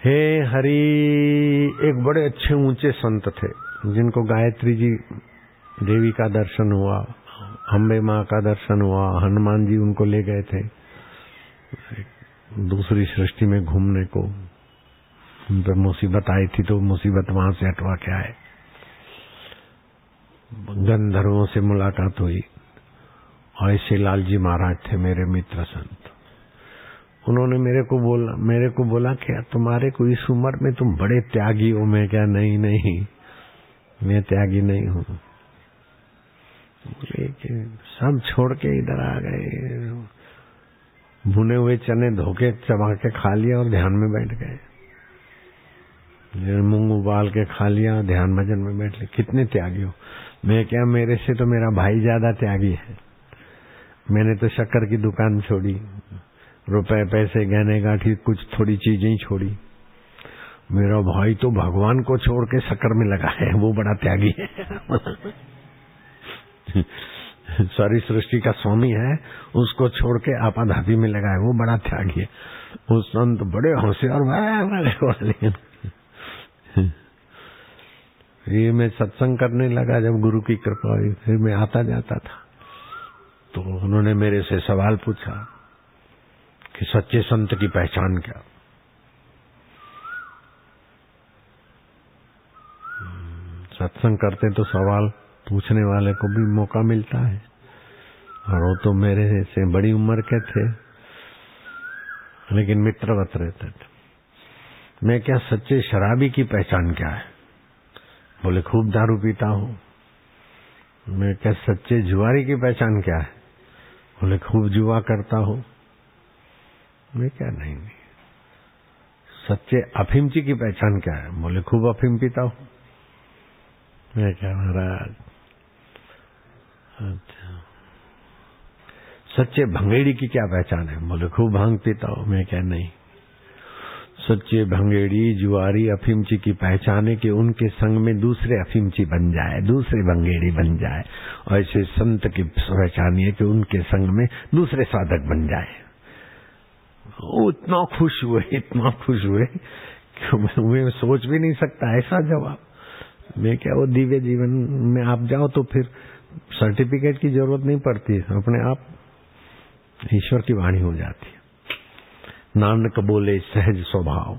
हे हरि, एक बड़े अच्छे ऊँचे संत थे, जिनको गायत्री जी, देवी का दर्शन हुआ, अम्बे माँ का दर्शन हुआ, हनुमान जी उनको ले गए थे, दूसरी सृष्टि में घूमने को। उन पर मुसीबत आई थी तो मुसीबत वहाँ से हटवा के आए। गंधर्वों से मुलाकात हुई, और ऐसे लाल जी महाराज थे मेरे मित्र संत। उन्होंने मेरे को बोला, मेरे को बोला क्या तुम्हारे को इस उम्र में तुम बड़े त्यागी हो। मैं क्या, नहीं नहीं, मैं त्यागी नहीं हूँ। सब छोड़ के इधर आ गए। भुने हुए चने धोके चबा के खा लिया और ध्यान में बैठ गए। मूंग उबाल के खा लिया, ध्यान भजन में बैठ लिया। कितने त्यागी हो। मैं क्या, मेरे से तो मेरा भाई ज़्यादा त्यागी है। मैंने तो शक्कर की दुकान छोड़ी। रुपए, पैसे, गहने, गाठी, कुछ थोड़ी चीज़ें ही छोड़ी। मेरा भाई तो भगवान को छोड़ के शक्कर में लगा है, वो बड़ा त्यागी है। सारी सृष्टि का स्वामी है, उसको छोड़ के आपाधापी में लगा है, वो बड़ा त्यागी है। वो संत बड़े होशियार ये मैं सत्संग करने लगा जब गुरु की कृपा हुई फिर मैं आता जाता था। तो उन्होंने मेरे से सवाल पूछा कि सच्चे संत की पहचान क्या? सत्संग करते तो सवाल पूछने वाले को भी मौका मिलता है। और वो तो मेरे से बड़ी उम्र के थे, लेकिन मित्रवत रहते थे। मैं क्या सच्चे शराबी की पहचान क्या है? बोले, खूब दारू पीता हूँ। मैं क्या सच्चे जुआरी की पहचान क्या है? बोले, खूब जुआ करता हूँ। मैं क्या नहीं? नहीं सच्चे अफीमची की पहचान क्या है? बोले खूब अफीम पीता हूँ। मैं क्या महाराज? अच्छा। सच्चे भंगेड़ी की क्या पहचान है? बोले खूब भाँग पीता हूँ, मैं क्या नहीं? सच्चे भंगेड़ी, जुआरी अफीमची की पहचान है कि उनके संग में दूसरे अफीमची बन जाए, दूसरे भंगेड़ी बन जाए, और ऐसे संत की पहचान है कि उनके संग में दूसरे साधक बन जाए। वो इतना खुश हुए, इतना खुश हुए कि मैं सोच भी नहीं सकता ऐसा जवाब। मैं क्या, वो दिव्य जीवन में आप जाओ तो फिर सर्टिफिकेट की ज़रूरत नहीं पड़ती, अपने आप ईश्वर की वाणी हो जाती है। नानक बोले सहज स्वभाव।